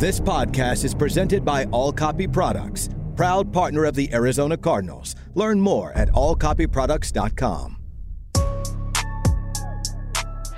This podcast is presented by All Copy Products, proud partner of the Arizona Cardinals. Learn more at allcopyproducts.com. To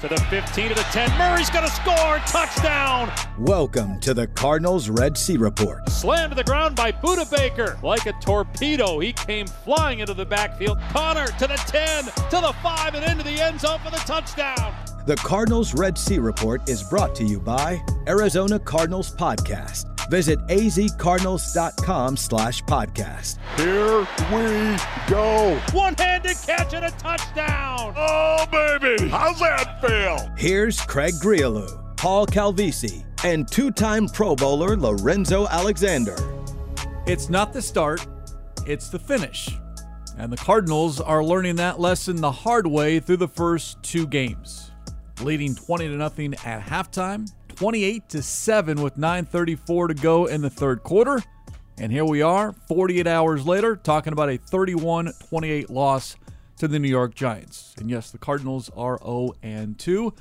the 15 to the 10. Murray's going to score. Touchdown. Welcome to the Cardinals Red Sea Report. Slammed to the ground by Budda Baker. Like a torpedo, he came flying into the backfield. Conner to the 10, to the 5, and into the end zone for the touchdown. The Cardinals Red Sea Report is brought to you by Arizona Cardinals Podcast. Visit azcardinals.com slash podcast. Here we go. One-handed catch and a touchdown. Oh, baby. How's that feel? Here's Craig Grialou, Paul Calvisi, and two-time Pro Bowler Lorenzo Alexander. It's not the start, it's the finish. And the Cardinals are learning that lesson the hard way through the first two games. Leading 20 to nothing at halftime, 28 to 7 with 9:34 to go in the third quarter. And here we are, 48 hours later, talking about a 31-28 loss to the New York Giants. And yes, the Cardinals are 0 and 2.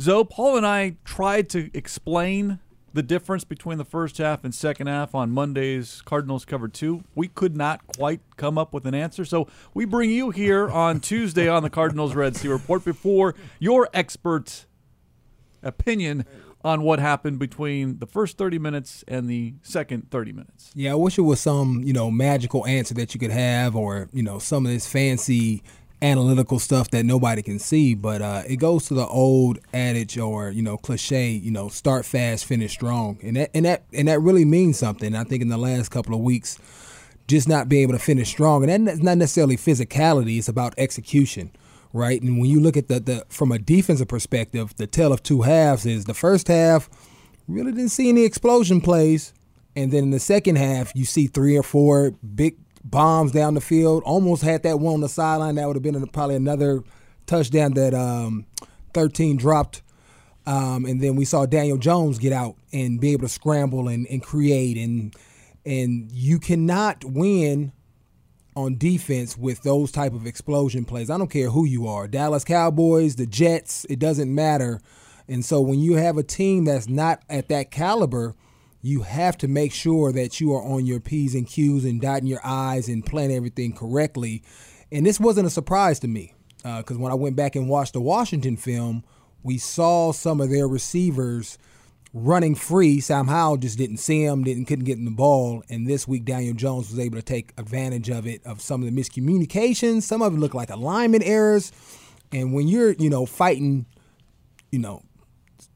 Zoe, Paul and I tried to explain the difference between the first half and second half on Monday's Cardinals cover two. We could not quite come up with an answer. So we bring you here on Tuesday on the Cardinals Red Sea Report before your expert opinion on what happened between the first 30 minutes and the second 30 minutes. Yeah, I wish it was some, you know, magical answer that you could have or, you know, some of this fancy analytical stuff that nobody can see, but uh, it goes to the old adage or you know cliche, you know, start fast, finish strong, and that and that and that really means something. I think in the last couple of weeks, just not being able to finish strong, and that's not necessarily physicality; it's about execution, right? And when you look at the the from a defensive perspective, the tale of two halves is the first half really didn't see any explosion plays, and then in the second half you see three or four big bombs down the field. Almost had that one on the sideline. That would have been probably another touchdown that um, 13 dropped. Um, and then we saw Daniel Jones get out and be able to scramble and, and create. And and you cannot win on defense with those type of explosion plays. I don't care who you are, Dallas Cowboys, the Jets. It doesn't matter. And so when you have a team that's not at that caliber you have to make sure that you are on your P's and Q's and dotting your I's and playing everything correctly. And this wasn't a surprise to me because uh, when I went back and watched the Washington film, we saw some of their receivers running free. Sam Howell just didn't see him, didn't couldn't get in the ball. And this week, Daniel Jones was able to take advantage of it, of some of the miscommunications. Some of it looked like alignment errors. And when you're, you know, fighting, you know,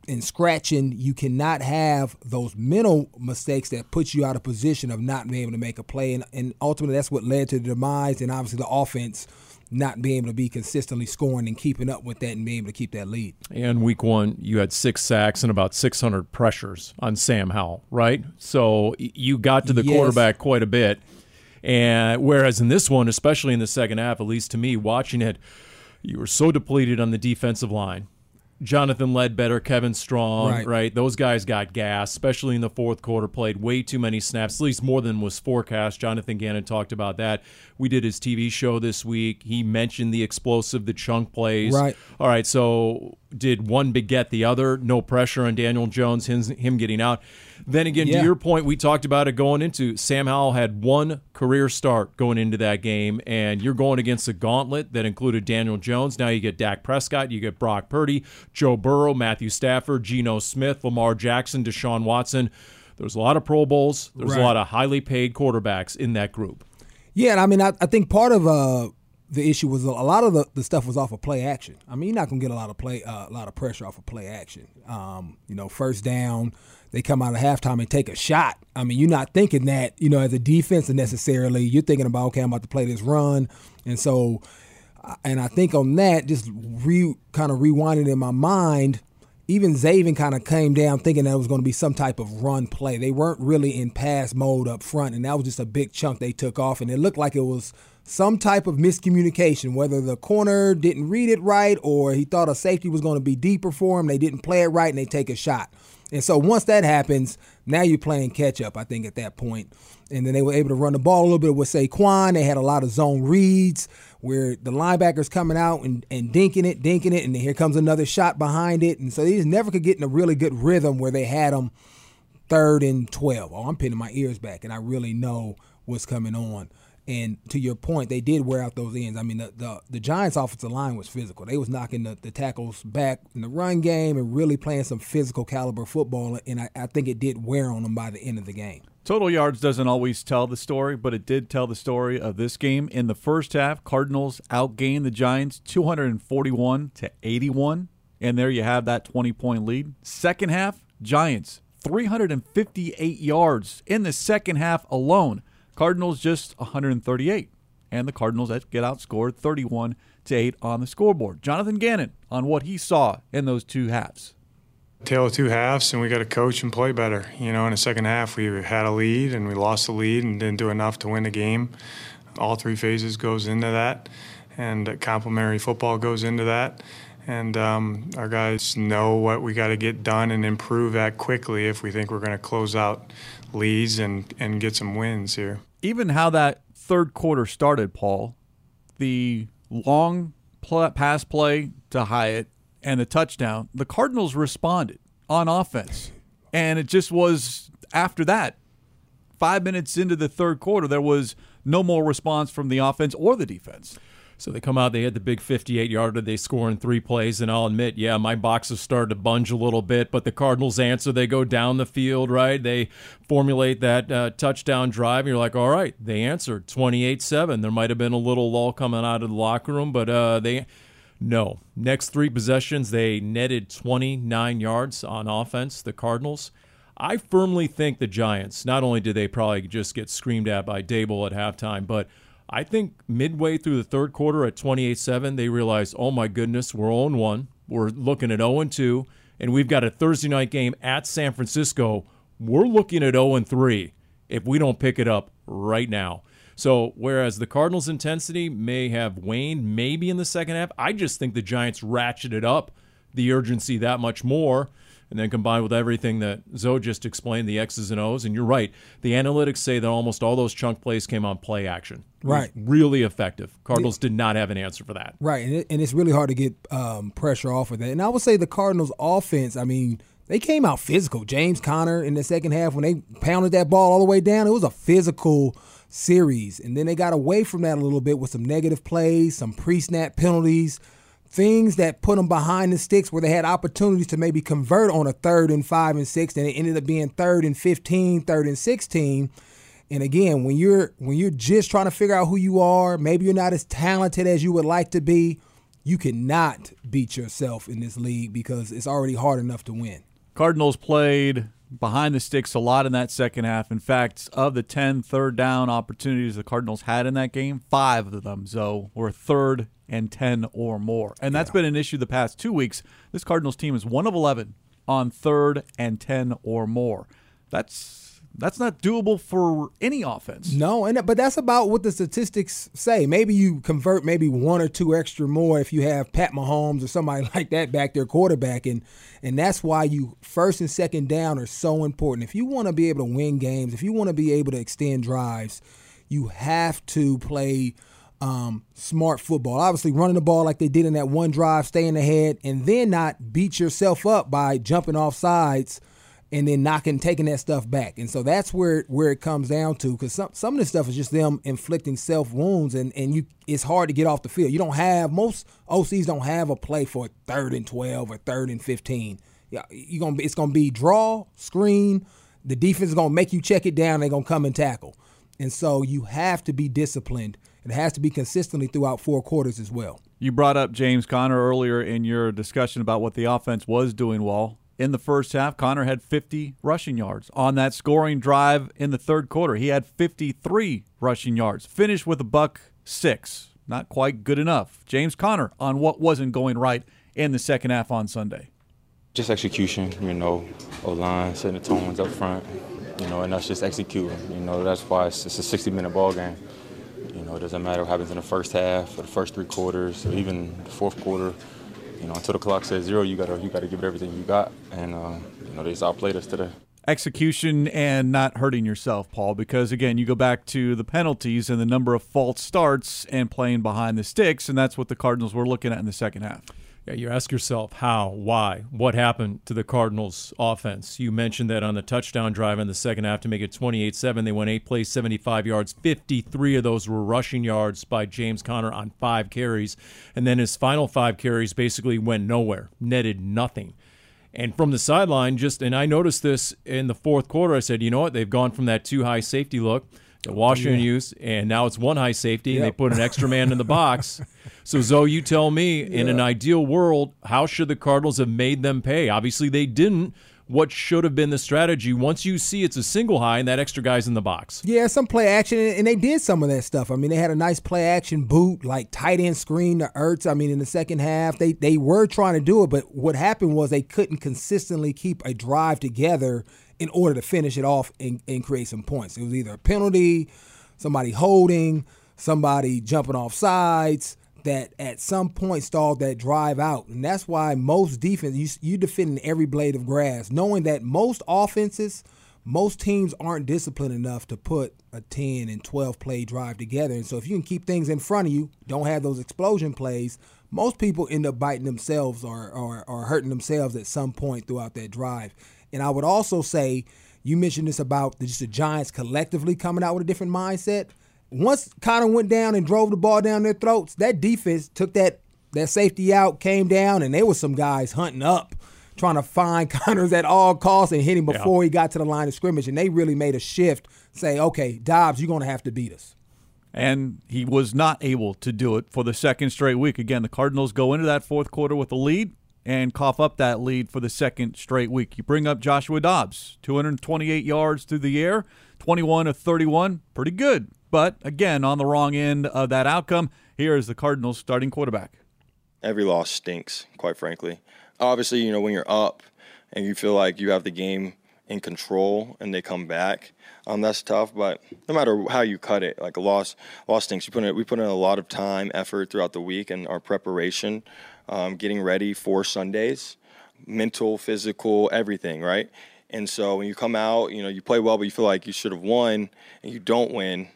and scratching, you cannot have those mental mistakes that put you out of position of not being able to make a play. And, and ultimately, that's what led to the demise and obviously the offense not being able to be consistently scoring and keeping up with that and being able to keep that lead. And week one, you had six sacks and about 600 pressures on Sam Howell, right? So you got to the yes. quarterback quite a bit. And whereas in this one, especially in the second half, at least to me, watching it, you were so depleted on the defensive line Jonathan Ledbetter, Kevin Strong, right. right. Those guys got gas, especially in the fourth quarter, played way too many snaps, at least more than was forecast. Jonathan Gannon talked about that. We did his TV show this week. He mentioned the explosive, the chunk plays. Right. All right, so did one beget the other? No pressure on Daniel Jones, him getting out. Then again, yeah. to your point, we talked about it going into Sam Howell had one career start going into that game, and you're going against a gauntlet that included Daniel Jones. Now you get Dak Prescott, you get Brock Purdy, Joe Burrow, Matthew Stafford, Geno Smith, Lamar Jackson, Deshaun Watson. There's a lot of Pro Bowls. There's right. a lot of highly paid quarterbacks in that group. Yeah, and I mean, I, I think part of uh, the issue was a lot of the, the stuff was off of play action. I mean, you're not gonna get a lot of play, uh, a lot of pressure off of play action. Um, you know, first down, they come out of halftime and take a shot. I mean, you're not thinking that, you know, as a defense necessarily. You're thinking about, okay, I'm about to play this run, and so, uh, and I think on that, just re kind of rewinding in my mind. Even Zaven kind of came down thinking that it was going to be some type of run play. They weren't really in pass mode up front, and that was just a big chunk they took off, and it looked like it was some type of miscommunication, whether the corner didn't read it right or he thought a safety was going to be deeper for him. They didn't play it right and they take a shot. And so once that happens, now you're playing catch up, I think, at that point. And then they were able to run the ball a little bit with Saquon. They had a lot of zone reads where the linebackers coming out and, and dinking it, dinking it, and then here comes another shot behind it. And so they just never could get in a really good rhythm where they had them third and 12. Oh, I'm pinning my ears back, and I really know what's coming on. And to your point, they did wear out those ends. I mean, the the, the Giants' offensive line was physical. They was knocking the, the tackles back in the run game and really playing some physical caliber football. And I, I think it did wear on them by the end of the game. Total yards doesn't always tell the story, but it did tell the story of this game. In the first half, Cardinals outgained the Giants 241 to 81, and there you have that 20 point lead. Second half, Giants 358 yards in the second half alone. Cardinals just 138, and the Cardinals get outscored 31 to 8 on the scoreboard. Jonathan Gannon on what he saw in those two halves. Tale of two halves, and we got to coach and play better. You know, in the second half, we had a lead and we lost the lead and didn't do enough to win the game. All three phases goes into that, and complementary football goes into that. And um, our guys know what we got to get done and improve at quickly if we think we're going to close out leads and, and get some wins here even how that third quarter started, Paul, the long pl- pass play to Hyatt and the touchdown, the Cardinals responded on offense. And it just was after that, five minutes into the third quarter, there was no more response from the offense or the defense. So they come out, they had the big 58 yarder, they score in three plays, and I'll admit, yeah, my boxes started to bunge a little bit, but the Cardinals answer, they go down the field, right? They formulate that uh, touchdown drive, and you're like, all right, they answered 28 7. There might have been a little lull coming out of the locker room, but uh, they. No. Next three possessions, they netted 29 yards on offense, the Cardinals. I firmly think the Giants, not only did they probably just get screamed at by Daboll at halftime, but I think midway through the third quarter at 28 7, they realized, oh my goodness, we're 0 1. We're looking at 0 2, and we've got a Thursday night game at San Francisco. We're looking at 0 3 if we don't pick it up right now. So, whereas the Cardinals' intensity may have waned maybe in the second half, I just think the Giants ratcheted up the urgency that much more and then combined with everything that Zoe just explained, the X's and O's, and you're right. The analytics say that almost all those chunk plays came on play action. Right. Really effective. Cardinals did not have an answer for that. Right, and, it, and it's really hard to get um, pressure off of that. And I would say the Cardinals' offense, I mean, they came out physical. James Conner in the second half, when they pounded that ball all the way down, it was a physical series. And then they got away from that a little bit with some negative plays, some pre snap penalties things that put them behind the sticks where they had opportunities to maybe convert on a third and five and six, and it ended up being third and 15, third and 16. And again, when you're when you're just trying to figure out who you are, maybe you're not as talented as you would like to be, you cannot beat yourself in this league because it's already hard enough to win. Cardinals played behind the sticks a lot in that second half. In fact, of the 10 third down opportunities the Cardinals had in that game, five of them, so were third and 10 or more. And that's yeah. been an issue the past two weeks. This Cardinals team is 1 of 11 on third and 10 or more. That's that's not doable for any offense. No, and but that's about what the statistics say. Maybe you convert maybe one or two extra more if you have Pat Mahomes or somebody like that back there quarterback and and that's why you first and second down are so important. If you want to be able to win games, if you want to be able to extend drives, you have to play um, smart football. Obviously, running the ball like they did in that one drive, staying ahead, and then not beat yourself up by jumping off sides and then knocking, taking that stuff back. And so that's where where it comes down to because some some of this stuff is just them inflicting self wounds, and and you it's hard to get off the field. You don't have most OCs don't have a play for third and twelve or third and fifteen. Yeah, you gonna be, it's gonna be draw screen. The defense is gonna make you check it down. They're gonna come and tackle, and so you have to be disciplined it has to be consistently throughout four quarters as well. You brought up James Conner earlier in your discussion about what the offense was doing well. In the first half, Conner had 50 rushing yards. On that scoring drive in the third quarter, he had 53 rushing yards. Finished with a buck six. Not quite good enough. James Conner on what wasn't going right in the second half on Sunday. Just execution, you know, O line, setting the tones up front, you know, and that's just executing. You know, that's why it's, it's a 60 minute ball game. You know, it doesn't matter what happens in the first half or the first three quarters or even the fourth quarter. You know, until the clock says zero, you gotta you gotta give it everything you got, and uh, you know they just outplayed us today. Execution and not hurting yourself, Paul, because again, you go back to the penalties and the number of false starts and playing behind the sticks, and that's what the Cardinals were looking at in the second half. You ask yourself how, why, what happened to the Cardinals offense. You mentioned that on the touchdown drive in the second half to make it 28-7, they went 8 plays, 75 yards. 53 of those were rushing yards by James Conner on 5 carries, and then his final 5 carries basically went nowhere, netted nothing. And from the sideline just and I noticed this in the fourth quarter, I said, "You know what? They've gone from that two high safety look that Washington yeah. and now it's one high safety, yep. and they put an extra man in the box. So, Zoe, you tell me, yeah. in an ideal world, how should the Cardinals have made them pay? Obviously, they didn't. What should have been the strategy once you see it's a single high and that extra guy's in the box? Yeah, some play action, and they did some of that stuff. I mean, they had a nice play action boot, like tight end screen to Ertz. I mean, in the second half, they they were trying to do it, but what happened was they couldn't consistently keep a drive together in order to finish it off and, and create some points. It was either a penalty, somebody holding, somebody jumping off sides that at some point stalled that drive out. And that's why most defense, you, you defending every blade of grass, knowing that most offenses, most teams aren't disciplined enough to put a 10 and 12 play drive together. And so if you can keep things in front of you, don't have those explosion plays, most people end up biting themselves or, or, or hurting themselves at some point throughout that drive. And I would also say, you mentioned this about the, just the Giants collectively coming out with a different mindset. Once Conner went down and drove the ball down their throats, that defense took that that safety out, came down, and there was some guys hunting up, trying to find Conners at all costs and hit him before yeah. he got to the line of scrimmage. And they really made a shift, say, okay, Dobbs, you're going to have to beat us. And he was not able to do it for the second straight week. Again, the Cardinals go into that fourth quarter with a lead and cough up that lead for the second straight week. You bring up Joshua Dobbs, 228 yards through the air, 21 of 31, pretty good. But again, on the wrong end of that outcome, here is the Cardinals starting quarterback. Every loss stinks, quite frankly. Obviously, you know, when you're up and you feel like you have the game in control and they come back, um, that's tough. But no matter how you cut it, like a loss, loss stinks. You put in, we put in a lot of time, effort throughout the week and our preparation um, getting ready for Sundays, mental, physical, everything, right? And so when you come out, you know, you play well, but you feel like you should have won, and you don't win,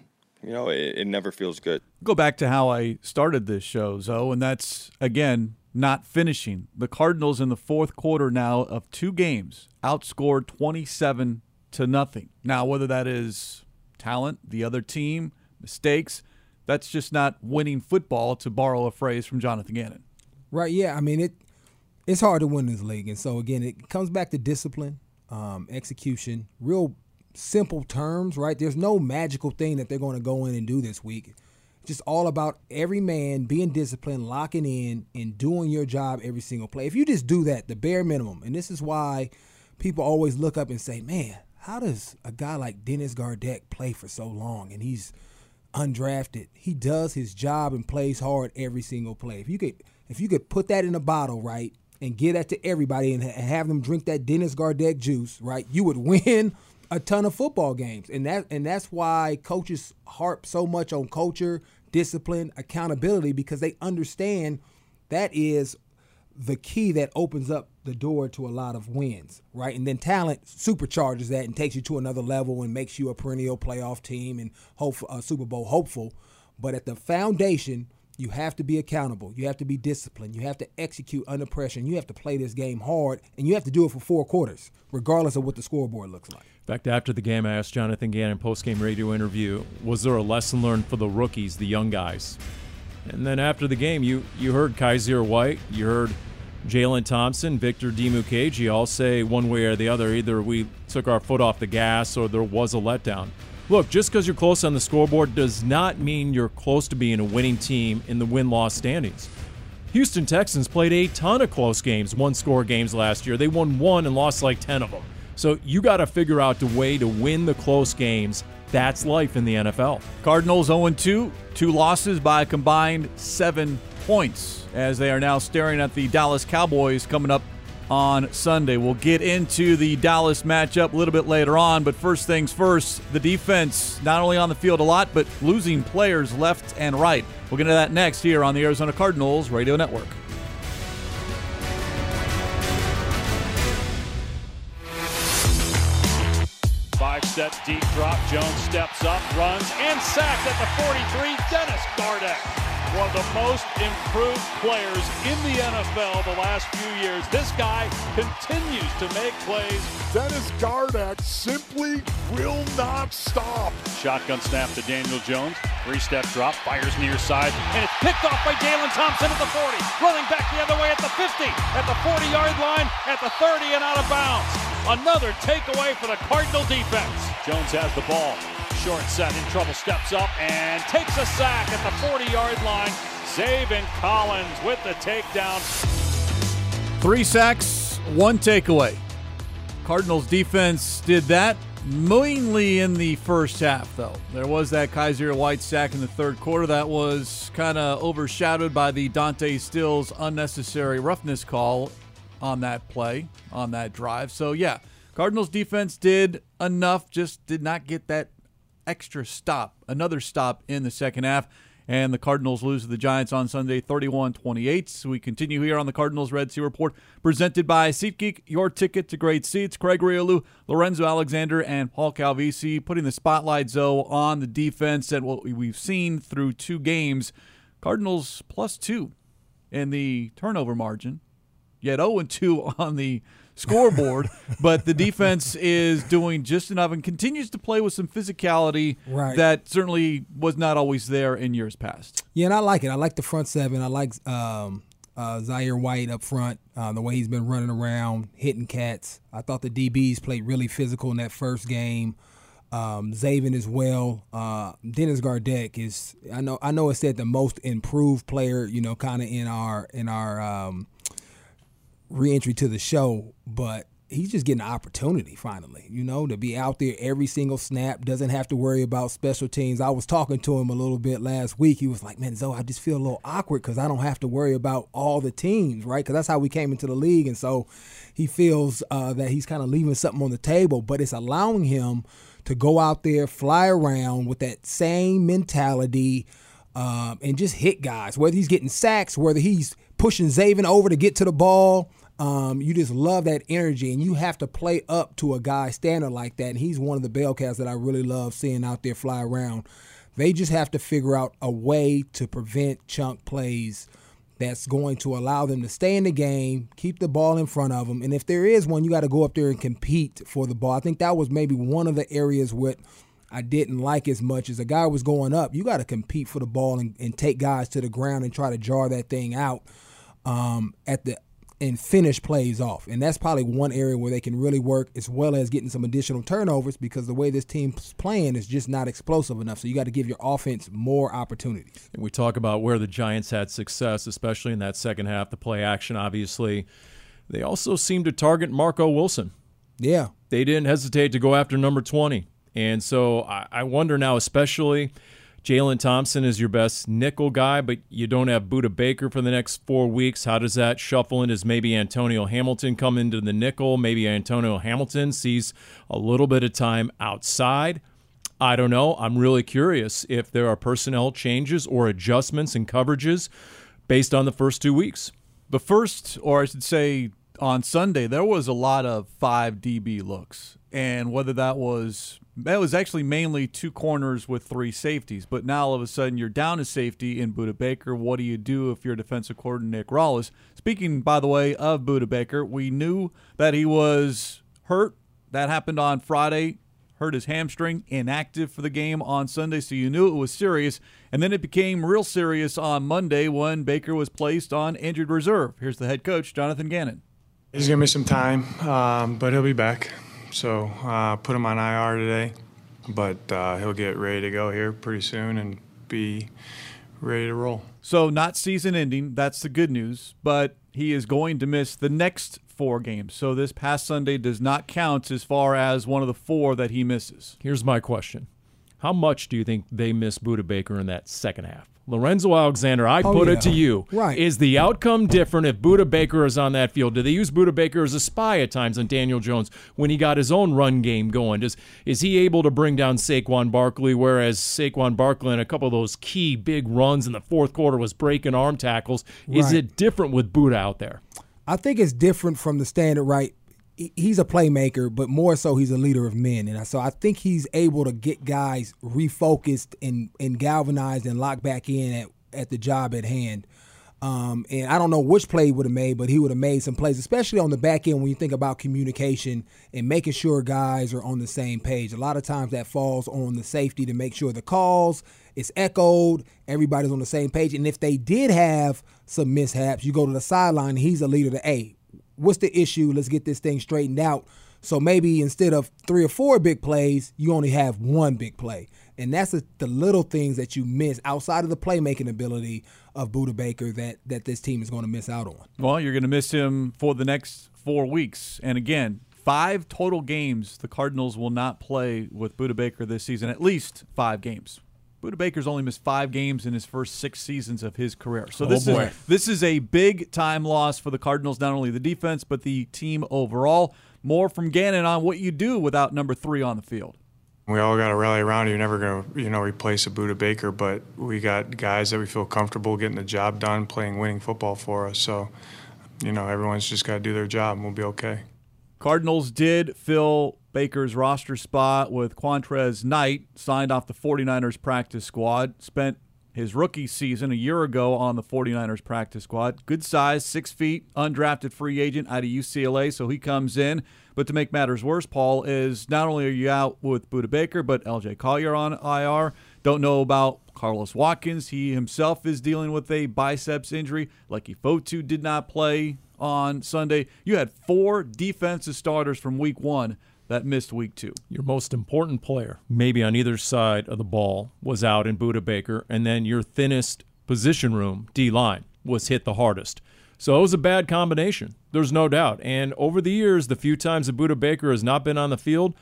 you know, it, it never feels good. Go back to how I started this show, Zoe, and that's again not finishing. The Cardinals in the fourth quarter now of two games outscored 27 to nothing. Now, whether that is talent, the other team, mistakes, that's just not winning football, to borrow a phrase from Jonathan Gannon. Right. Yeah. I mean, it it's hard to win this league, and so again, it comes back to discipline, um, execution, real simple terms. Right. There's no magical thing that they're going to go in and do this week. Just all about every man being disciplined, locking in, and doing your job every single play. If you just do that, the bare minimum, and this is why people always look up and say, "Man, how does a guy like Dennis Gardeck play for so long?" And he's undrafted. He does his job and plays hard every single play. If you could if you could put that in a bottle, right, and give that to everybody and have them drink that Dennis Gardeck juice, right, you would win a ton of football games. And that and that's why coaches harp so much on culture, discipline, accountability because they understand that is the key that opens up the door to a lot of wins, right? And then talent supercharges that and takes you to another level and makes you a perennial playoff team and hope a Super Bowl hopeful. But at the foundation, you have to be accountable. You have to be disciplined. You have to execute under pressure. And you have to play this game hard. And you have to do it for four quarters, regardless of what the scoreboard looks like. In fact, after the game, I asked Jonathan Gannon post-game radio interview, was there a lesson learned for the rookies, the young guys? And then after the game, you you heard Kyzir White, you heard Jalen Thompson, Victor Dimukeje all say one way or the other, either we took our foot off the gas or there was a letdown. Look, just because you're close on the scoreboard does not mean you're close to being a winning team in the win loss standings. Houston Texans played a ton of close games, one score games last year. They won one and lost like 10 of them. So you got to figure out the way to win the close games. That's life in the NFL. Cardinals 0 2, two losses by a combined seven points as they are now staring at the Dallas Cowboys coming up on Sunday. We'll get into the Dallas matchup a little bit later on, but first things first, the defense not only on the field a lot, but losing players left and right. We'll get into that next here on the Arizona Cardinals Radio Network. Five set deep drop. Jones steps up, runs, and sacked at the 43. Dennis Gardeck one of the most improved players in the NFL the last few years. This guy continues to make plays. Dennis Gardeck simply will not stop. Shotgun snap to Daniel Jones. Three-step drop, fires near side, and it's picked off by Jalen Thompson at the 40. Running back the other way at the 50, at the 40-yard line, at the 30, and out of bounds. Another takeaway for the Cardinal defense. Jones has the ball. Short set in trouble, steps up and takes a sack at the 40 yard line. Zaven Collins with the takedown. Three sacks, one takeaway. Cardinals defense did that mainly in the first half, though. There was that Kyzir White sack in the third quarter that was kind of overshadowed by the Dante Stills unnecessary roughness call on that play, on that drive. So, yeah, Cardinals defense did enough, just did not get that extra stop, another stop in the second half. And the Cardinals lose to the Giants on Sunday 31 28. So we continue here on the Cardinals Red Sea Report, presented by SeatGeek, your ticket to great seats. Craig Grialou, Lorenzo Alexander, and Paul Calvisi putting the spotlight, Zoe, on the defense and what we've seen through two games. Cardinals plus two in the turnover margin, yet 0 2 on the scoreboard, but the defense is doing just enough and continues to play with some physicality Right. that certainly was not always there in years past. Yeah, and I like it. I like the front seven. I like um, uh, Kyzir White up front, uh, the way he's been running around, hitting cats. I thought the DBs played really physical in that first game. Um, Zaven as well. Uh, Dennis Gardeck is. I know. I know. It said the most improved player. You know, kind of in our in our um, reentry to the show, but he's just getting an opportunity finally, you know, to be out there every single snap, doesn't have to worry about special teams. I was talking to him a little bit last week. He was like, man, Zoe, I just feel a little awkward because I don't have to worry about all the teams, right? Because that's how we came into the league. And so he feels uh, that he's kind of leaving something on the table, but it's allowing him to go out there, fly around with that same mentality. Um, and just hit guys, whether he's getting sacks, whether he's pushing Zaven over to get to the ball, um, you just love that energy, and you have to play up to a guy standard like that. And he's one of the Bellcats that I really love seeing out there fly around. They just have to figure out a way to prevent chunk plays that's going to allow them to stay in the game, keep the ball in front of them. And if there is one, you got to go up there and compete for the ball. I think that was maybe one of the areas what I didn't like as much as a guy was going up. You got to compete for the ball and, and take guys to the ground and try to jar that thing out um, at the and finish plays off. And that's probably one area where they can really work as well as getting some additional turnovers because the way this team's playing is just not explosive enough. So you got to give your offense more opportunities. And we talk about where the Giants had success, especially in that second half, the play action, obviously. They also seemed to target Marco Wilson. Yeah. They didn't hesitate to go after number 20. And so I, I wonder now, especially Jalen Thompson is your best nickel guy, but you don't have Budda Baker for the next four weeks. How does that shuffle in? Does maybe Antonio Hamilton come into the nickel? Maybe Antonio Hamilton sees a little bit of time outside. I don't know. I'm really curious if there are personnel changes or adjustments in coverages based on the first two weeks. The first, or I should say, on Sunday, there was a lot of five DB looks, and whether that was that was actually mainly two corners with three safeties. But now all of a sudden you're down a safety in Budda Baker. What do you do if you're defensive coordinator Nick Rallis? Speaking, by the way, of Budda Baker, we knew that he was hurt. That happened on Friday. Hurt his hamstring, inactive for the game on Sunday, so you knew it was serious. And then it became real serious on Monday when Baker was placed on injured reserve. Here's the head coach, Jonathan Gannon. He's gonna miss some time, um, but he'll be back. So uh, put him on IR today, but uh, he'll get ready to go here pretty soon and be ready to roll. So not season ending, that's the good news, but he is going to miss the next four games. So this past Sunday does not count as far as one of the four that he misses. Here's my question. How much do you think they miss Budda Baker in that second half? Lorenzo Alexander, I Oh, put yeah. it to you. Right. Is the outcome different if Budda Baker is on that field? Do they use Budda Baker as a spy at times on Daniel Jones when he got his own run game going? Does is he able to bring down Saquon Barkley, whereas Saquon Barkley in a couple of those key big runs in the fourth quarter was breaking arm tackles? Is Right. it different with Budda out there? I think it's different from the standard, right? He- He's a playmaker, but more so he's a leader of men, and so I think he's able to get guys refocused and and galvanized and locked back in at at the job at hand. Um, and I don't know which play he would have made, but he would have made some plays, especially on the back end when you think about communication and making sure guys are on the same page. A lot of times that falls on the safety to make sure the calls is echoed, everybody's on the same page. And if they did have some mishaps, you go to the sideline, he's a leader to, hey, what's the issue? Let's get this thing straightened out. So maybe instead of three or four big plays, you only have one big play. And that's the little things that you miss outside of the playmaking ability of Budda Baker that that this team is going to miss out on. Well, you're going to miss him for the next four weeks. And again, five total games the Cardinals will not play with Budda Baker this season. At least five games. Budda Baker's only missed five games in his first six seasons of his career. So oh, this oh is this is a big time loss for the Cardinals, not only the defense but the team overall. More from Gannon on what you do without number three on the field. We all got to rally around. You're never going to, you know, replace a Budda Baker, but we got guys that we feel comfortable getting the job done, playing winning football for us. So, you know, everyone's just got to do their job, and we'll be okay. Cardinals did fill Baker's roster spot with Qwuantrezz Knight, signed off the 49ers practice squad, spent his rookie season a year ago on the 49ers practice squad. Good size, six feet, undrafted free agent out of UCLA, so he comes in. But to make matters worse, Paul, is not only are you out with Budda Baker, but LJ Collier on IR. Don't know about Carlos Watkins. He himself is dealing with a biceps injury. Leki Fotu did not play on Sunday. You had four defensive starters from week one that missed week two. Your most important player, maybe on either side of the ball, was out in Budda Baker, and then your thinnest position room, D line, was hit the hardest. So it was a bad combination. There's no doubt. And over the years, the few times that Budda Baker has not been on the field,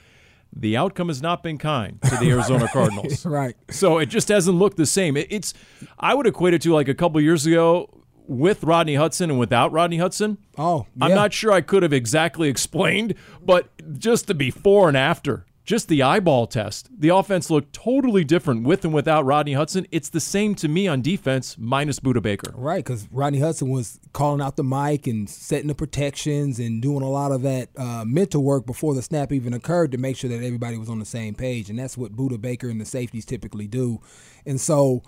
the outcome has not been kind to the Arizona Cardinals. right. So it just hasn't looked the same. It's I would equate it to like a couple years ago with Rodney Hudson and without Rodney Hudson. Oh, yeah. I'm not sure I could have exactly explained, but just the before and after just the eyeball test. The offense looked totally different with and without Rodney Hudson. It's the same to me on defense, minus Budda Baker. Right, because Rodney Hudson was calling out the mic and setting the protections and doing a lot of that uh, mental work before the snap even occurred to make sure that everybody was on the same page. And that's what Budda Baker and the safeties typically do. And so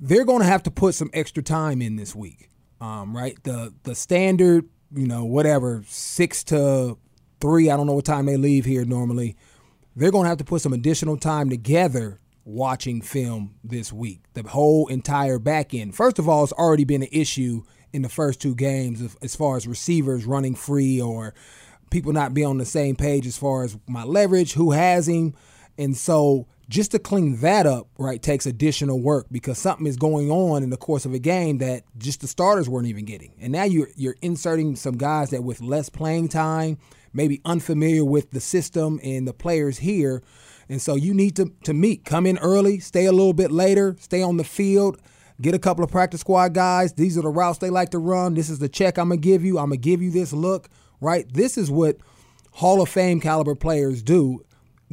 they're going to have to put some extra time in this week, um, right? The the standard, you know, whatever six to three. I don't know what time they leave here normally they're going to have to put some additional time together watching film this week. The whole entire back end. First of all, it's already been an issue in the first two games as far as receivers running free or people not being on the same page as far as my leverage, who has him. And so just to clean that up, right, takes additional work because something is going on in the course of a game that just the starters weren't even getting. And now you're you're inserting some guys that with less playing time maybe unfamiliar with the system and the players here. And so you need to, to meet, come in early, stay a little bit later, stay on the field, get a couple of practice squad guys. These are the routes they like to run. This is the check I'm to give you. I'm to give you this look, right? This is what Hall of Fame caliber players do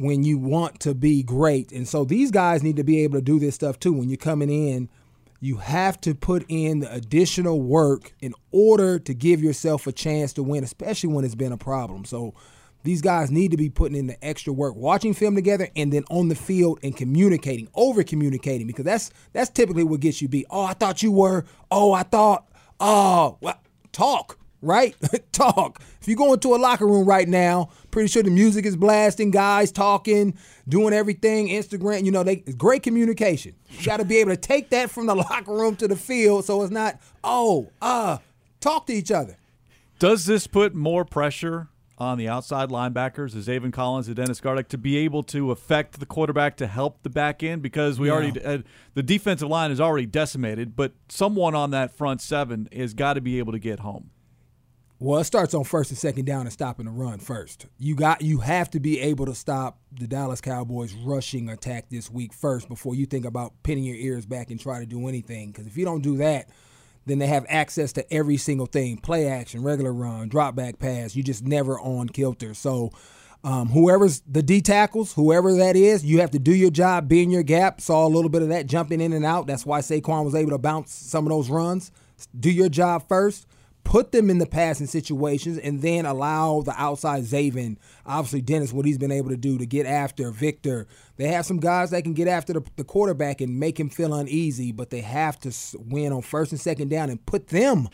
when you want to be great. And so these guys need to be able to do this stuff too when you're coming in you have to put in the additional work in order to give yourself a chance to win, especially when it's been a problem. So these guys need to be putting in the extra work, watching film together, and then on the field and communicating, over communicating, because that's that's typically what gets you beat. Oh, I thought you were. Oh, I thought. Oh, well, talk right? Talk. If you go into a locker room right now, pretty sure the music is blasting, guys talking, doing everything, Instagram, you know, they great communication. You got to be able to take that from the locker room to the field so it's not, oh, uh, talk to each other. Does this put more pressure on the outside linebackers, as Zaven Collins and Dennis Gardeck, to be able to affect the quarterback to help the back end? Because we yeah. already uh, the defensive line is already decimated, but someone on that front seven has got to be able to get home. Well, it starts on first and second down and stopping the run first. You got you have to be able to stop the Dallas Cowboys rushing attack this week first before you think about pinning your ears back and try to do anything. Because if you don't do that, then they have access to every single thing: play action, regular run, drop back pass. You just never on kilter. So. Um, whoever's the D tackles, whoever that is, you have to do your job, be in your gap. Saw a little bit of that jumping in and out. That's why Saquon was able to bounce some of those runs. Do your job first put them in the passing situations, and then allow the outside Zaven, obviously Dennis, what he's been able to do to get after Victor. They have some guys that can get after the, the quarterback and make him feel uneasy, but they have to win on first and second down and put them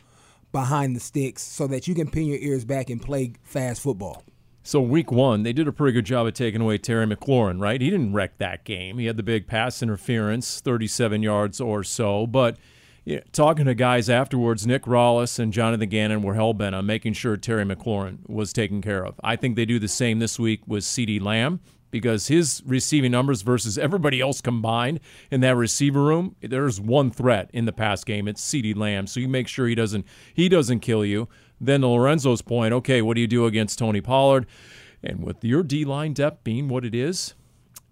behind the sticks so that you can pin your ears back and play fast football. So week one, they did a pretty good job of taking away Terry McLaurin, right? He didn't wreck that game. He had the big pass interference, 37 yards or so, but – yeah, talking to guys afterwards, Nick Rallis and Jonathan Gannon were hell bent on making sure Terry McLaurin was taken care of. I think they do the same this week with CeeDee Lamb because his receiving numbers versus everybody else combined in that receiver room, there's one threat in the pass game. It's CeeDee Lamb. So you make sure he doesn't he doesn't kill you. Then to Lorenzo's point, okay, what do you do against Tony Pollard? And with your D line depth being what it is,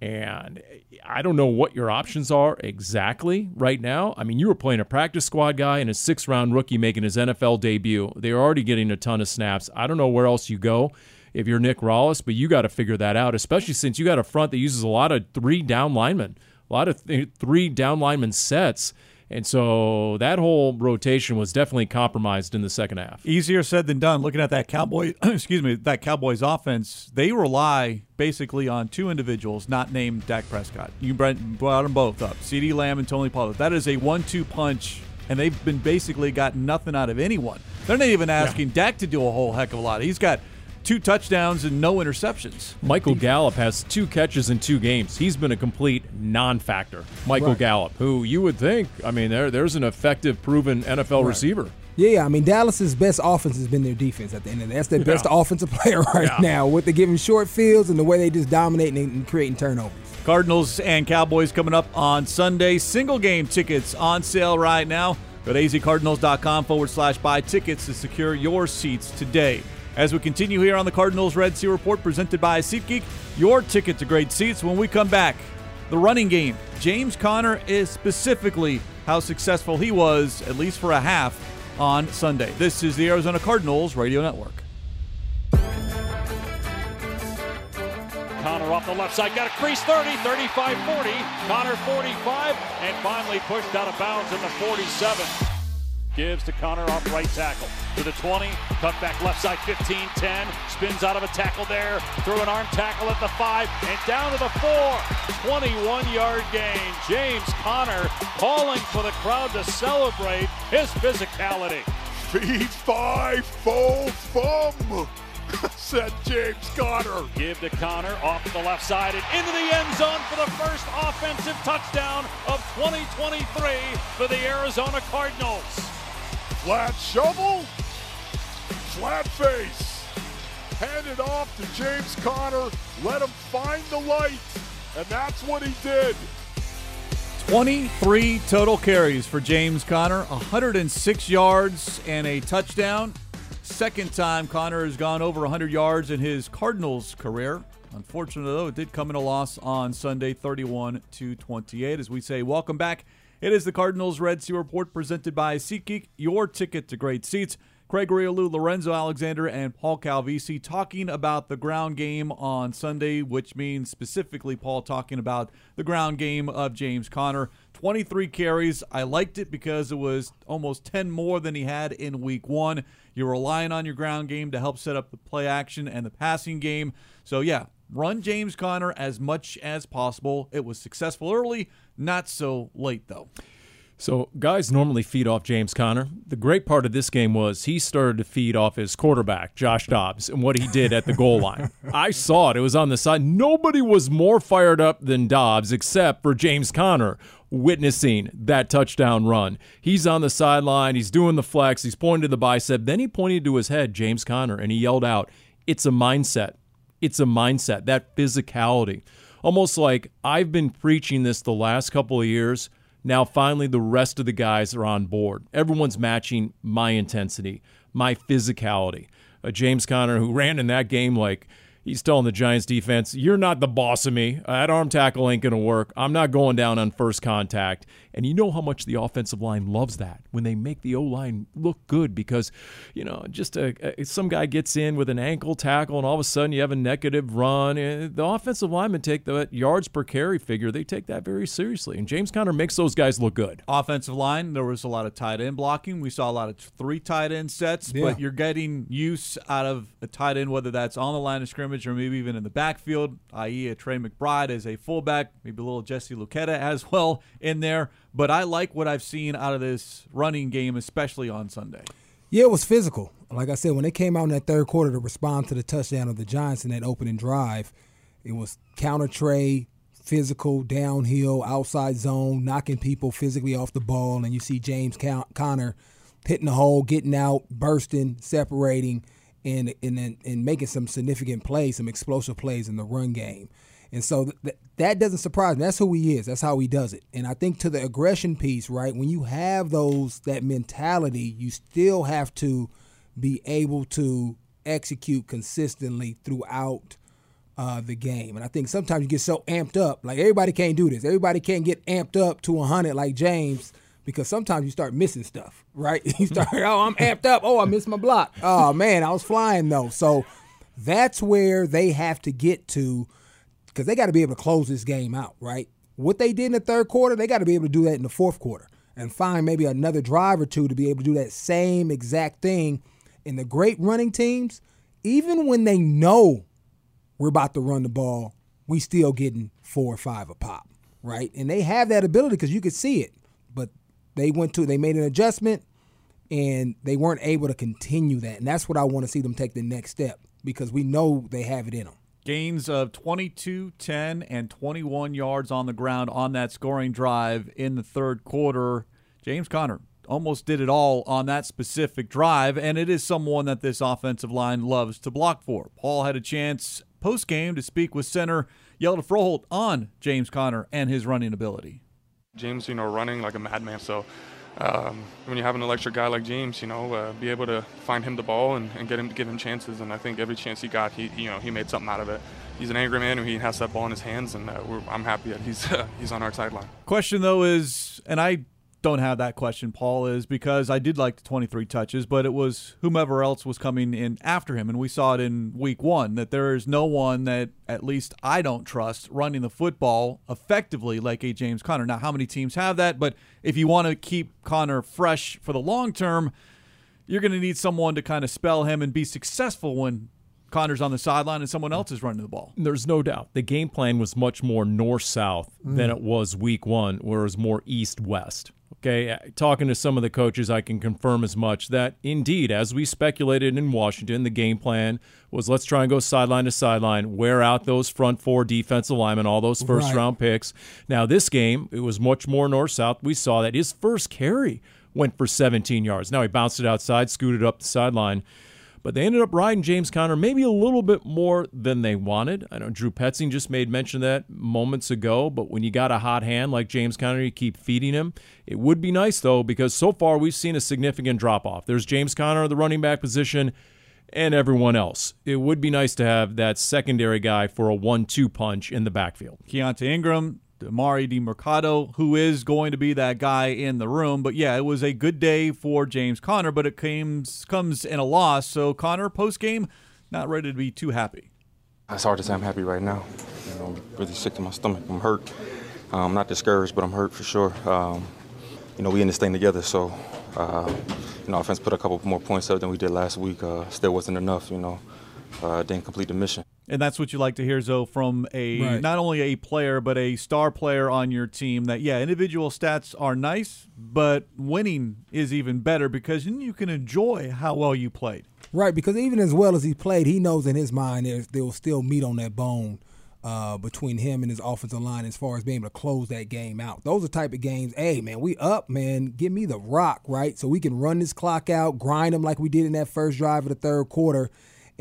and I don't know what your options are exactly right now. I mean, you were playing a practice squad guy and a six round rookie making his NFL debut. They're already getting a ton of snaps. I don't know where else you go if you're Nick Rallis, but you got to figure that out, especially since you got a front that uses a lot of three down linemen, a lot of th- three down lineman sets. And so that whole rotation was definitely compromised in the second half. Easier said than done. Looking at that Cowboy, excuse me, that Cowboys offense, they rely basically on two individuals not named Dak Prescott. You brought them both up, CeeDee Lamb and Tony Pollard. That is a one-two punch, and they've been basically got nothing out of anyone. They're not even asking yeah. Dak to do a whole heck of a lot. He's got – two touchdowns and no interceptions. Michael Gallup has two catches in two games. He's been a complete non-factor. Michael right. Gallup, who you would think, I mean, there there's an effective, proven NFL right. receiver. Yeah, I mean Dallas's best offense has been their defense at the end of the That's their best offensive player right yeah. now. With the giving short fields and the way they just dominate and creating turnovers. Cardinals and Cowboys coming up on Sunday. Single game tickets on sale right now. Go to azcardinals.com forward slash buy tickets to secure your seats today. As we continue here on the Cardinals Red Sea Report presented by SeatGeek, your ticket to great seats when we come back. The running game. James Conner is specifically how successful he was, at least for a half, on Sunday. This is the Arizona Cardinals Radio Network. Conner off the left side, got a crease 30, 35 40. Conner 45, and finally pushed out of bounds in the 47. Gives to Conner off right tackle. To the 20, cut back left side 15 10. Spins out of a tackle there. Through an arm tackle at the 5 and down to the 4. 21 yard gain. James Conner calling for the crowd to celebrate his physicality. Fee, fi, fo, fum, said James Conner. Give to Conner off to the left side and into the end zone for the first offensive touchdown of 2023 for the Arizona Cardinals. Flat shovel, flat face. Hand it off to James Conner. Let him find the light. And that's what he did. 23 total carries for James Conner, 106 yards and a touchdown. Second time Conner has gone over 100 yards in his Cardinals career. Unfortunately, though, it did come in a loss on Sunday, 31 to 28. As we say, welcome back it is the Cardinals Red Sea Report presented by SeatGeek, your ticket to great seats. Craig Grialou, Lorenzo Alexander, and Paul Calvisi talking about the ground game on Sunday, which means specifically Paul talking about the ground game of James Conner. 23 carries. I liked it because it was almost 10 more than he had in week one. You're relying on your ground game to help set up the play action and the passing game. So, yeah, run James Conner as much as possible. It was successful early. Not so late, though. So, guys normally feed off James Conner. The great part of this game was he started to feed off his quarterback, Josh Dobbs, and what he did at the goal line. I saw it. It was on the side. Nobody was more fired up than Dobbs except for James Conner witnessing that touchdown run. He's on the sideline. He's doing the flex. He's pointing to the bicep. Then he pointed to his head, James Conner, and he yelled out, It's a mindset. It's a mindset, that physicality almost like I've been preaching this the last couple of years. Now, finally, the rest of the guys are on board. Everyone's matching my intensity, my physicality. Uh, James Conner, who ran in that game like he's telling the Giants defense, You're not the boss of me. That arm tackle ain't going to work. I'm not going down on first contact. And you know how much the offensive line loves that when they make the O line look good because, you know, just a, a, some guy gets in with an ankle tackle and all of a sudden you have a negative run. Eh, the offensive linemen take the yards per carry figure, they take that very seriously. And James Conner makes those guys look good. Offensive line, there was a lot of tight end blocking. We saw a lot of three tight end sets, yeah. but you're getting use out of a tight end, whether that's on the line of scrimmage or maybe even in the backfield, i.e., a Trey McBride as a fullback, maybe a little Jesse Luketa as well in there. But I like what I've seen out of this running game, especially on Sunday. Yeah, it was physical. Like I said, when they came out in that third quarter to respond to the touchdown of the Giants in that opening drive, it was counter tray, physical, downhill, outside zone, knocking people physically off the ball. And you see James Conner hitting the hole, getting out, bursting, separating, and, and, and making some significant plays, some explosive plays in the run game. And so th- that doesn't surprise me. That's who he is. That's how he does it. And I think to the aggression piece, right? When you have those that mentality, you still have to be able to execute consistently throughout uh, the game. And I think sometimes you get so amped up, like everybody can't do this. Everybody can't get amped up to 100 like James because sometimes you start missing stuff, right? You start, oh, I'm amped up. Oh, I missed my block. Oh man, I was flying though. So that's where they have to get to because they got to be able to close this game out, right? What they did in the third quarter, they got to be able to do that in the fourth quarter and find maybe another drive or two to be able to do that same exact thing. In the great running teams, even when they know we're about to run the ball, we still getting four or five a pop, right? And they have that ability because you could see it, but they went to they made an adjustment and they weren't able to continue that, and that's what I want to see them take the next step because we know they have it in them. Gains of 22, 10, and 21 yards on the ground on that scoring drive in the third quarter. James Conner almost did it all on that specific drive, and it is someone that this offensive line loves to block for. Paul had a chance post game to speak with center Hjalte Froholdt on James Conner and his running ability. James, you know, running like a madman, so um, when you have an electric guy like James, you know, uh, be able to find him the ball and, and, get him give him chances. And I think every chance he got, he you know he made something out of it. He's an angry man, and he has that ball in his hands, and uh, I'm happy that he's he's on our sideline. Question though is, and I don't have that question, Paul, is because I did like the 23 touches, but it was whomever else was coming in after him. And we saw it in week one that there is no one that, at least I don't trust, running the football effectively like a James Conner. Now, how many teams have that? But if you want to keep Conner fresh for the long term, you're going to need someone to kind of spell him and be successful when Conner's on the sideline and someone else is running the ball. There's no doubt. The game plan was much more north south mm. than it was week one, where it was more east west. Okay, uh, talking to some of the coaches, I can confirm as much that indeed, as we speculated in Washington, the game plan was let's try and go sideline to sideline, wear out those front four defensive linemen, all those first right. round picks. Now, this game, it was much more north south. We saw that his first carry went for 17 yards. Now he bounced it outside, scooted up the sideline. But they ended up riding James Conner maybe a little bit more than they wanted. I know Drew Petzing just made mention of that moments ago, but when you got a hot hand like James Conner, you keep feeding him. It would be nice, though, because so far we've seen a significant drop off. There's James Conner, the running back position, and everyone else. It would be nice to have that secondary guy for a one two punch in the backfield. Keaontay Ingram, Emari Demercado, who is going to be that guy in the room. But yeah, it was a good day for James Conner, but it comes comes in a loss. So Conner post game, not ready to be too happy. It's hard to say I'm happy right now. You know, I'm really sick to my stomach. I'm hurt. I'm um, not discouraged, but I'm hurt for sure. Um, you know, we in this thing together, so uh, you know, offense put a couple more points up than we did last week. Uh, still wasn't enough. You know, uh, didn't complete the mission. And that's what you like to hear, Zoe, from a right. not only a player but a star player on your team. That yeah, individual stats are nice, but winning is even better because then you can enjoy how well you played. Right, because even as well as he played, he knows in his mind there's there will still meat on that bone uh, between him and his offensive line as far as being able to close that game out. Those are type of games. Hey man, we up, man. Give me the rock, right? So we can run this clock out, grind them like we did in that first drive of the third quarter,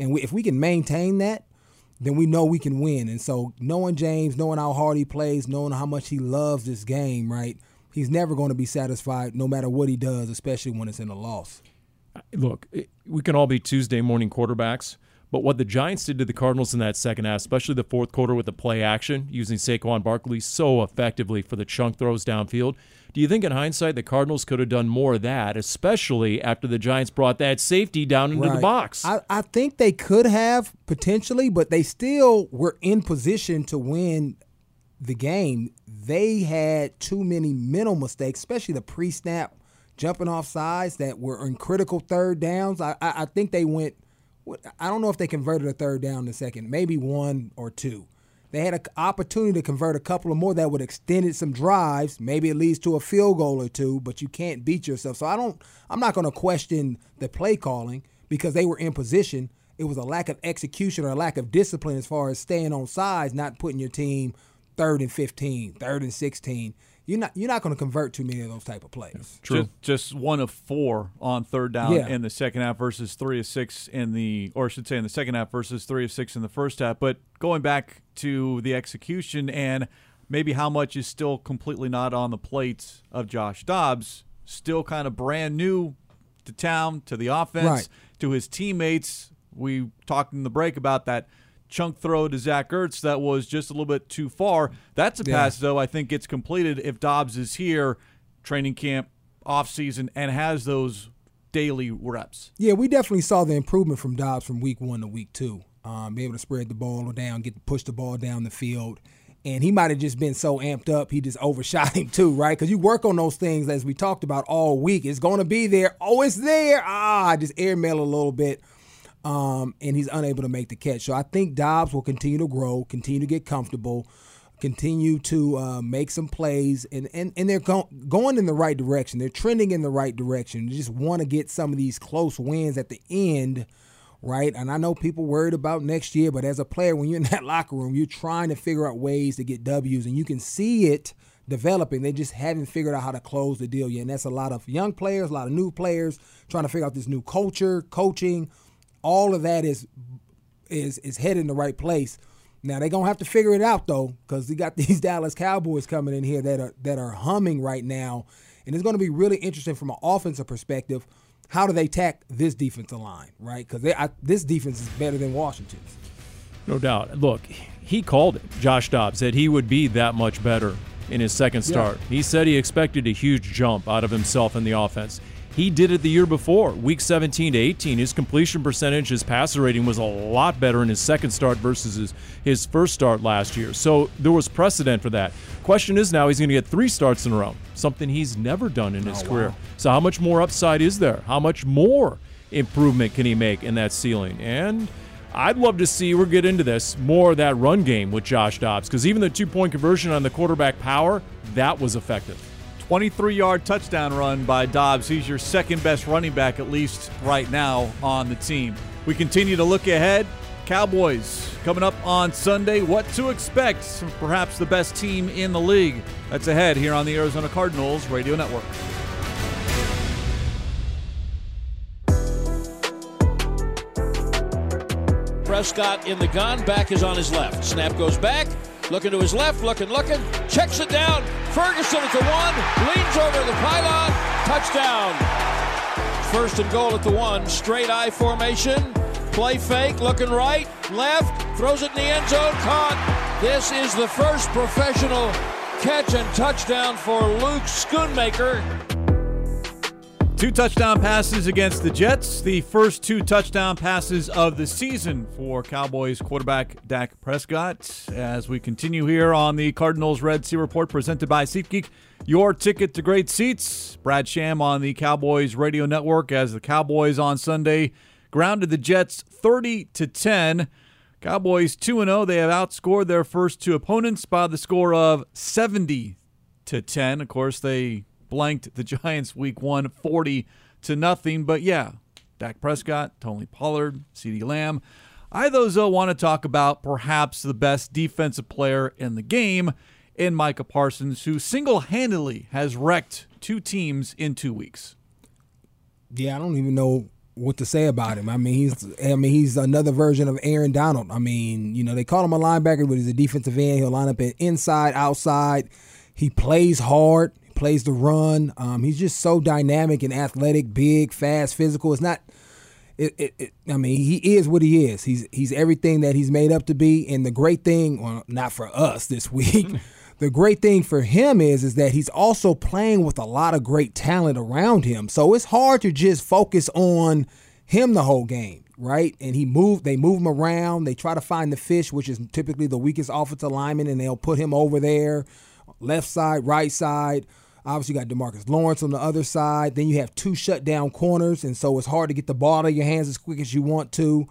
and we, if we can maintain that then we know we can win. And so knowing James, knowing how hard he plays, knowing how much he loves this game, right? He's never going to be satisfied no matter what he does, especially when it's in a loss. Uh, look, we can all be Tuesday morning quarterbacks, But what the Giants did to the Cardinals in that second half, especially the fourth quarter with the play action, using Saquon Barkley so effectively for the chunk throws downfield, do you think in hindsight the Cardinals could have done more of that, especially after the Giants brought that safety down into Right. the box? I, I think they could have potentially, but they still were in position to win the game. They had too many mental mistakes, especially the pre-snap jumping off sides that were in critical third downs. I, I, I think they went. I don't know if they converted a third down in the second, maybe one or two. They had an opportunity to convert a couple of more that would extended some drives. Maybe it leads to a field goal or two, but you can't beat yourself. So I don't. I'm not going to question the play calling because they were in position. It was a lack of execution or a lack of discipline as far as staying on sides, not putting your team third and 15, third and 16. You're not you're not going to convert too many of those type of plays. Just, just one of four on third down Yeah. in the second half versus three of six in the, or I should say in the second half versus three of six in the first half. But going back to the execution and maybe how much is still completely not on the plates of Josh Dobbs, still kind of brand new to town, to the offense, Right. to his teammates. We talked in the break about that chunk throw to Zach Ertz that was just a little bit too far. That's a Yeah. pass, though, I think gets completed if Dobbs is here, training camp, off season, and has those daily reps. Yeah, we definitely saw the improvement from Dobbs from week one to week two. Um, be able to spread the ball down, get push the ball down the field, and he might have just been so amped up he just overshot him too, right? Because you work on those things as we talked about all week. It's going to be there. Oh, it's there. Ah, just airmail a little bit, um, and he's unable to make the catch. So I think Dobbs will continue to grow, continue to get comfortable, continue to uh, make some plays, and and, and they're go- going in the right direction. They're trending in the right direction. They just want to get some of these close wins at the end, right? And I know people worried about next year, but as a player, when you're in that locker room, you're trying to figure out ways to get W's, and you can see it developing. They just haven't figured out how to close the deal yet, and that's a lot of young players, a lot of new players trying to figure out this new culture, coaching. All of that is is is headed in the right place. Now they're gonna have to figure it out though, because we got these Dallas Cowboys coming in here that are that are humming right now, and it's gonna be really interesting from an offensive perspective. How do they tack this defensive line, right? Because this defense is better than Washington's. No doubt. Look, he called it. Josh Dobbs said he would be that much better in his second start. He said he expected a huge jump out of himself in the offense. He did it the year before, week 17 to 18. His completion percentage, his passer rating was a lot better in his second start versus his, his first start last year. So there was precedent for that. Question is now he's going to get three starts in a row, something he's never done in his oh, career. So how much more upside is there? How much more improvement can he make in that ceiling? And I'd love to see, we'll get into this, more of that run game with Josh Dobbs because even the two point conversion on the quarterback power, that was effective. 23 yard touchdown run by Dobbs. He's your second best running back, at least right now, on the team. We continue to look ahead. Cowboys coming up on Sunday. What to expect from perhaps the best team in the league? That's ahead here on the Arizona Cardinals Radio Network. Prescott in the gun. Back is on his left. Snap goes back. Looking to his left. Looking, looking. Checks it down. Ferguson at the one. Leans over the pylon. Touchdown. First and goal at the one. Straight I formation. Play fake. Looking right. Left. Throws it in the end zone. Caught. This is the first professional catch and touchdown for Luke Schoonmaker. Two touchdown passes against the Jets, the first two touchdown passes of the season for Cowboys quarterback Dak Prescott. As we continue here on the Cardinals Red Sea Report presented by SeatGeek, your ticket to great seats. Brad Sham on the Cowboys Radio Network as the Cowboys on Sunday grounded the Jets 30 to 10. Cowboys 2 0. They have outscored their first two opponents by the score of 70 to 10. Of course, they blanked the Giants week one 40 to nothing. But yeah, Dak Prescott, Tony Pollard, CeeDee Lamb. I, though, though, want to talk about perhaps the best defensive player in the game in Micah Parsons, who single handedly has wrecked two teams in two weeks. Yeah, I don't even know what to say about him. I mean, he's I mean he's another version of Aaron Donald. I mean, you know, they call him a linebacker, but he's a defensive end. He'll line up at inside, outside. He plays hard. Plays the run. Um, he's just so dynamic and athletic, big, fast, physical. It's not it, it, it, I mean, he is what he is. He's he's everything that he's made up to be. And the great thing, well, not for us this week, the great thing for him is is that he's also playing with a lot of great talent around him. So it's hard to just focus on him the whole game, right? And he moved. They move him around. They try to find the fish, which is typically the weakest offensive lineman, and they'll put him over there, left side, right side. Obviously, you got DeMarcus Lawrence on the other side. Then you have two shutdown corners, and so it's hard to get the ball out of your hands as quick as you want to.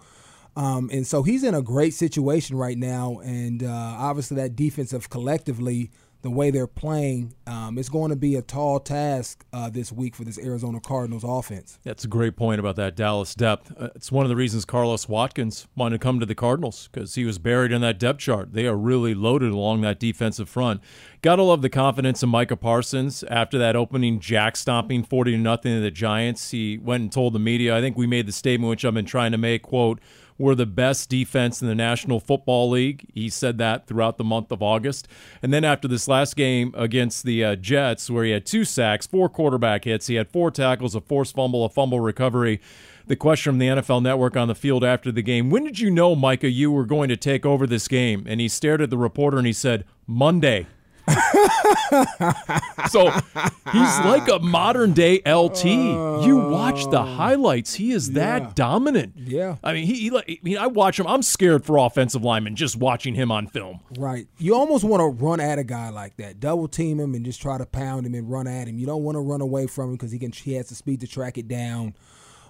Um, and so he's in a great situation right now, and uh, obviously that defensive collectively the way they're playing, um, it's going to be a tall task uh, this week for this Arizona Cardinals offense. That's a great point about that Dallas depth. Uh, it's one of the reasons Carlos Watkins wanted to come to the Cardinals because he was buried in that depth chart. They are really loaded along that defensive front. Gotta love the confidence of Micah Parsons after that opening jack stomping 40 to nothing to the Giants. He went and told the media, I think we made the statement which I've been trying to make, quote, were the best defense in the National Football League. He said that throughout the month of August. And then after this last game against the uh, Jets, where he had two sacks, four quarterback hits, he had four tackles, a forced fumble, a fumble recovery. The question from the NFL Network on the field after the game when did you know, Micah, you were going to take over this game? And he stared at the reporter and he said, Monday. so he's like a modern day LT. you watch the highlights; he is that dominant. Yeah. I mean, he, he. I mean, I watch him. I'm scared for offensive linemen just watching him on film. Right. You almost want to run at a guy like that, double team him, and just try to pound him and run at him. You don't want to run away from him because he can. He has the speed to track it down.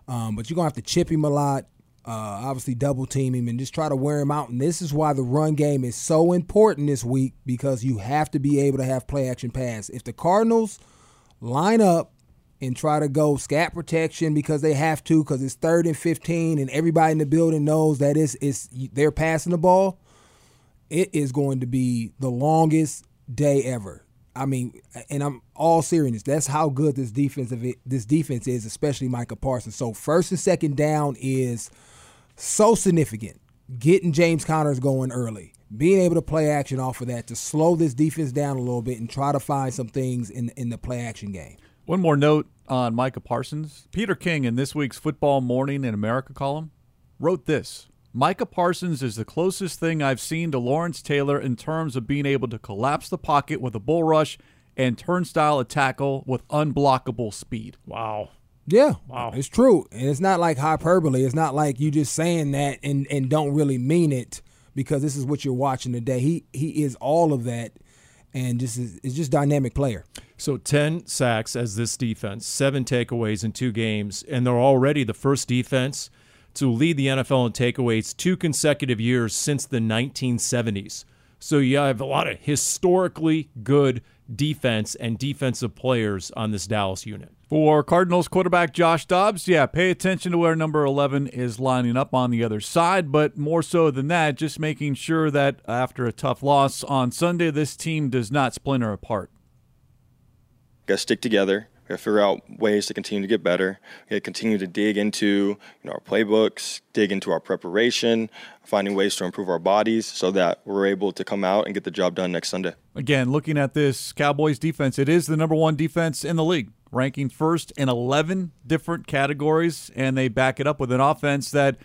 Um, but you're gonna have to chip him a lot. Uh, obviously, double team him and just try to wear him out. And this is why the run game is so important this week because you have to be able to have play action pass. If the Cardinals line up and try to go scat protection because they have to because it's third and 15 and everybody in the building knows that it's, it's they're passing the ball it is going to be the longest day ever. I mean, and I'm all serious. That's how good this defensive this defense is, especially Micah Parsons. So first and second down is so significant. Getting James Conners going early, being able to play action off of that to slow this defense down a little bit and try to find some things in in the play action game. One more note on Micah Parsons. Peter King, in this week's Football Morning in America column, wrote this Micah Parsons is the closest thing I've seen to Lawrence Taylor in terms of being able to collapse the pocket with a bull rush and turnstile a tackle with unblockable speed. Wow. Yeah, Wow. it's true, and it's not like hyperbole. It's not like you just saying that and and don't really mean it because this is what you're watching today. He he is all of that, and just is, is just dynamic player. So 10 sacks as this defense, seven takeaways in two games, and they're already the first defense to lead the NFL in takeaways two consecutive years since the 1970s. So you have a lot of historically good defense and defensive players on this Dallas unit. For Cardinals quarterback Josh Dobbs, yeah, pay attention to where number 11 is lining up on the other side, but more so than that, just making sure that after a tough loss on Sunday, this team does not splinter apart. got to stick together. We got to figure out ways to continue to get better. We got to continue to dig into you know, our playbooks, dig into our preparation, finding ways to improve our bodies so that we're able to come out and get the job done next Sunday. Again, looking at this Cowboys defense, it is the number one defense in the league, ranking first in 11 different categories, and they back it up with an offense that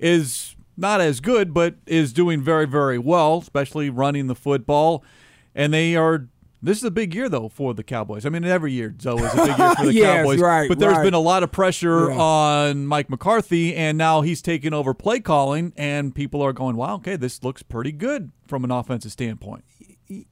is not as good, but is doing very, very well, especially running the football. And they are. This is a big year though for the Cowboys. I mean, every year Zoe is a big year for the Yes, Cowboys. right, but there's right. been a lot of pressure Yeah. on Mike McCarthy, and now he's taking over play calling, and people are going, "Wow, okay, this looks pretty good from an offensive standpoint."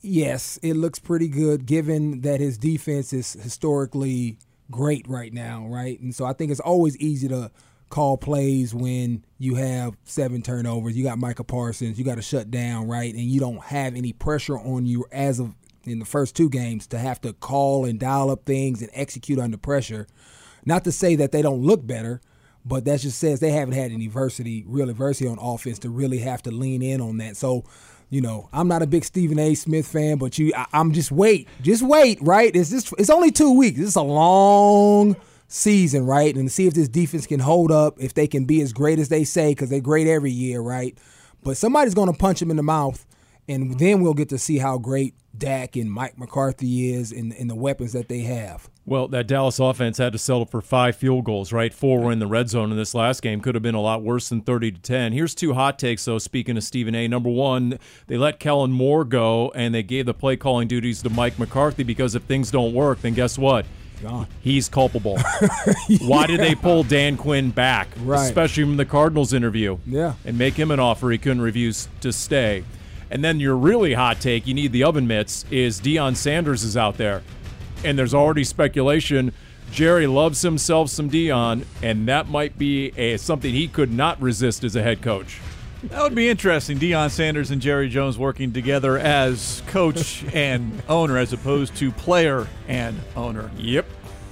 Yes, it looks pretty good given that his defense is historically great right now, right? And so I think it's always easy to call plays when you have seven turnovers. You got Micah Parsons, you got to shut down, right? And you don't have any pressure on you as of in the first two games to have to call and dial up things and execute under pressure. Not to say that they don't look better, but that just says they haven't had any adversity, real adversity on offense to really have to lean in on that. So, you know, I'm not a big Stephen A. Smith fan, but you, I, I'm just wait, just wait, right? It's just, it's only two weeks. This is a long season, right? And see if this defense can hold up, if they can be as great as they say, because they're great every year, right? But somebody's going to punch him in the mouth, and then we'll get to see how great Dak and Mike McCarthy is and, and the weapons that they have. Well, that Dallas offense had to settle for five field goals, right? Four were in the red zone in this last game. Could have been a lot worse than 30 to 10. Here's two hot takes, though, speaking of Stephen A. Number one, they let Kellen Moore go and they gave the play calling duties to Mike McCarthy because if things don't work, then guess what? Gone. He's culpable. Why did they pull Dan Quinn back, Right. especially from the Cardinals interview? Yeah. And make him an offer he couldn't refuse to stay. And then your really hot take, you need the oven mitts, is Deion Sanders is out there. And there's already speculation Jerry loves himself some Deion, and that might be a, something he could not resist as a head coach. That would be interesting. Deion Sanders and Jerry Jones working together as coach and owner as opposed to player and owner. Yep.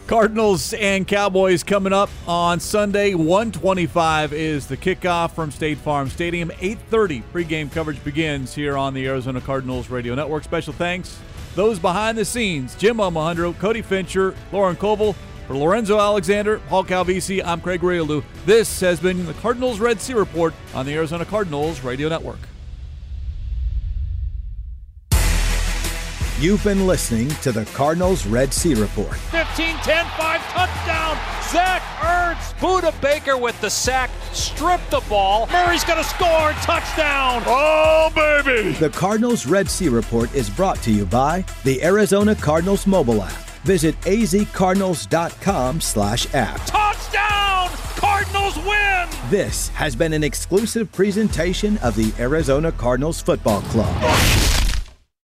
Cardinals and Cowboys coming up on Sunday. 125 is the kickoff from State Farm Stadium. 8:30 pregame coverage begins here on the Arizona Cardinals Radio Network. Special thanks those behind the scenes: Jim Omohundro, Cody Fincher, Lauren Koval. For Lorenzo Alexander, Paul Calvisi, I'm Craig Grialou. This has been the Cardinals Red Sea Report on the Arizona Cardinals Radio Network. You've been listening to the Cardinals Red Sea Report. 15 10 5 touchdown. Zach Ertz. Budda Baker with the sack. Stripped the ball. Murray's going to score. Touchdown. Oh, baby. The Cardinals Red Sea Report is brought to you by the Arizona Cardinals mobile app. Visit azcardinals.com slash app. Touchdown. Cardinals win. This has been an exclusive presentation of the Arizona Cardinals Football Club.